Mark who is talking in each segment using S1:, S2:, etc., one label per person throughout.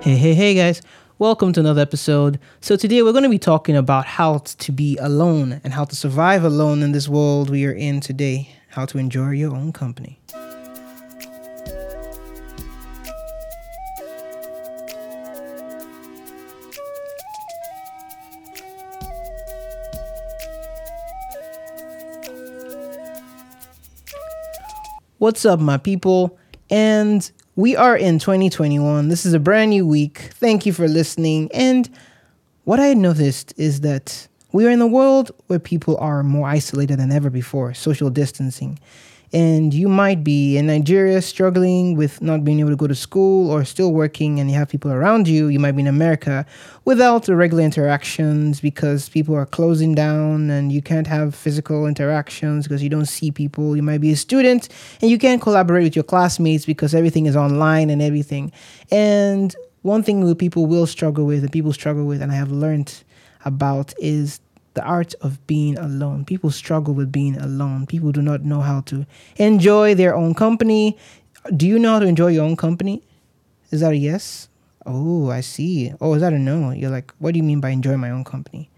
S1: Hey, hey, hey, guys. Welcome to another episode. So, today we're going to be talking about how to be alone and how to survive alone in this world we are in today, how to enjoy your own company. What's up, my people? And we are in 2021. This is a brand new week. Thank you for listening. And what I noticed is that we are in a world where people are more isolated than ever before, social distancing and you might be in Nigeria struggling with not being able to go to school or still working and you have people around you. You might be in America without the regular interactions because people are closing down and you can't have physical interactions because you don't see people. You might be a student and you can't collaborate with your classmates because everything is online and everything. And one thing that people will struggle with and people struggle with, and I have learned about, is the art of being alone. People struggle with being alone. People do not know how to enjoy their own company. Do you know how to enjoy your own company? Is that a yes? Oh, I see. Oh, is that a no? You're like, what do you mean by enjoy my own company?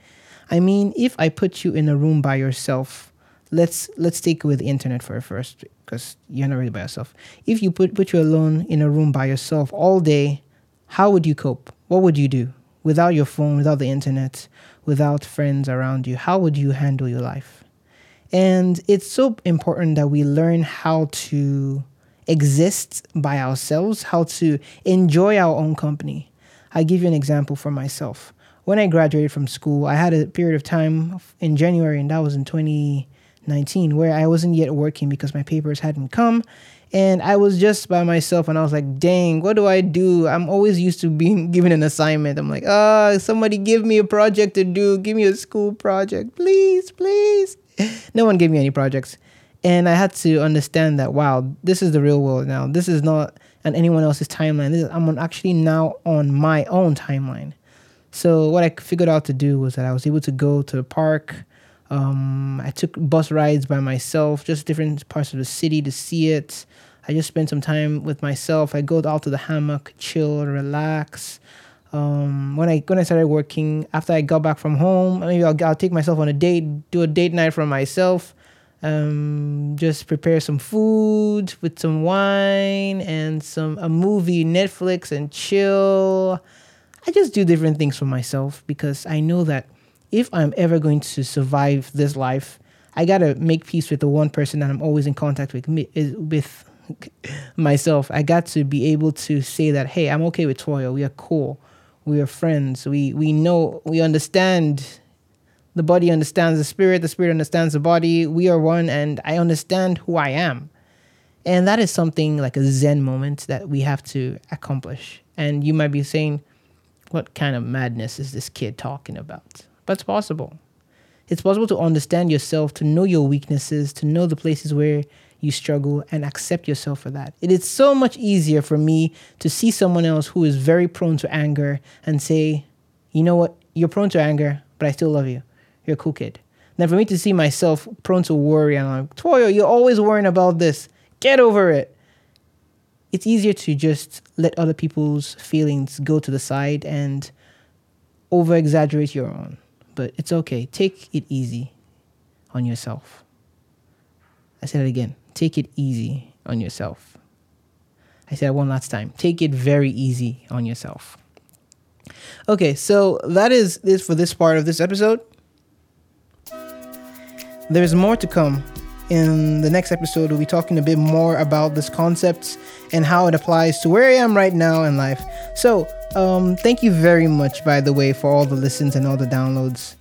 S1: I mean, if I put you in a room by yourself, let's let's take with the internet for a first because you're not really by yourself. If you put put you alone in a room by yourself all day, how would you cope? What would you do without your phone, without the internet? without friends around you? How would you handle your life? And it's so important that we learn how to exist by ourselves, how to enjoy our own company. I give you an example for myself. When I graduated from school, I had a period of time in January, and that was in 2019, where I wasn't yet working because my papers hadn't come and I was just by myself and I was like, dang, what do I do? I'm always used to being given an assignment. I'm like, oh, somebody give me a project to do. Give me a school project, please, please. No one gave me any projects. And I had to understand that, wow, this is the real world now. This is not on anyone else's timeline. This Is, I'm actually now on my own timeline. So what I figured out to do was that I was able to go to the park. Um, I took bus rides by myself, just different parts of the city to see it. I just spend some time with myself. I go out to the hammock, chill, relax. Um, when I when I started working, after I got back from home, maybe I'll, I'll take myself on a date, do a date night for myself. Um, just prepare some food with some wine and some a movie, Netflix, and chill. I just do different things for myself because I know that if I'm ever going to survive this life, I gotta make peace with the one person that I'm always in contact with, with myself. I got to be able to say that, hey, I'm okay with Toyo. We are cool. We are friends. We we know. We understand. The body understands the spirit. The spirit understands the body. We are one, and I understand who I am. And that is something like a Zen moment that we have to accomplish. And you might be saying, what kind of madness is this kid talking about? But it's possible. It's possible to understand yourself, to know your weaknesses, to know the places where you struggle and accept yourself for that. It is so much easier for me to see someone else who is very prone to anger and say, you know what, you're prone to anger, but I still love you. You're a cool kid. Then for me to see myself prone to worry and I'm like, Toyo, you're always worrying about this. Get over it. It's easier to just let other people's feelings go to the side and over exaggerate your own. But it's okay. Take it easy on yourself. I said it again. Take it easy on yourself. I said one last time. Take it very easy on yourself. Okay, so that is this for this part of this episode. There's more to come. In the next episode, we'll be talking a bit more about this concept and how it applies to where I am right now in life. So, um, thank you very much, by the way, for all the listens and all the downloads.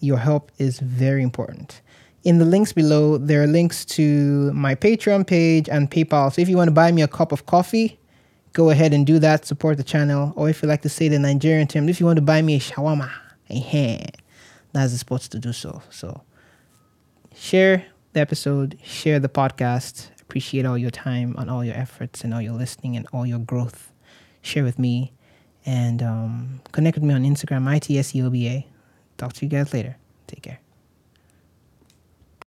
S1: Your help is very important in the links below, there are links to my Patreon page and PayPal. So if you want to buy me a cup of coffee, go ahead and do that. Support the channel. Or if you like to say the Nigerian term, if you want to buy me a shawarma, that's the spot to do so. So share the episode, share the podcast. Appreciate all your time and all your efforts and all your listening and all your growth. Share with me and um, connect with me on Instagram, ITSEOBA. Talk to you guys later. Take care.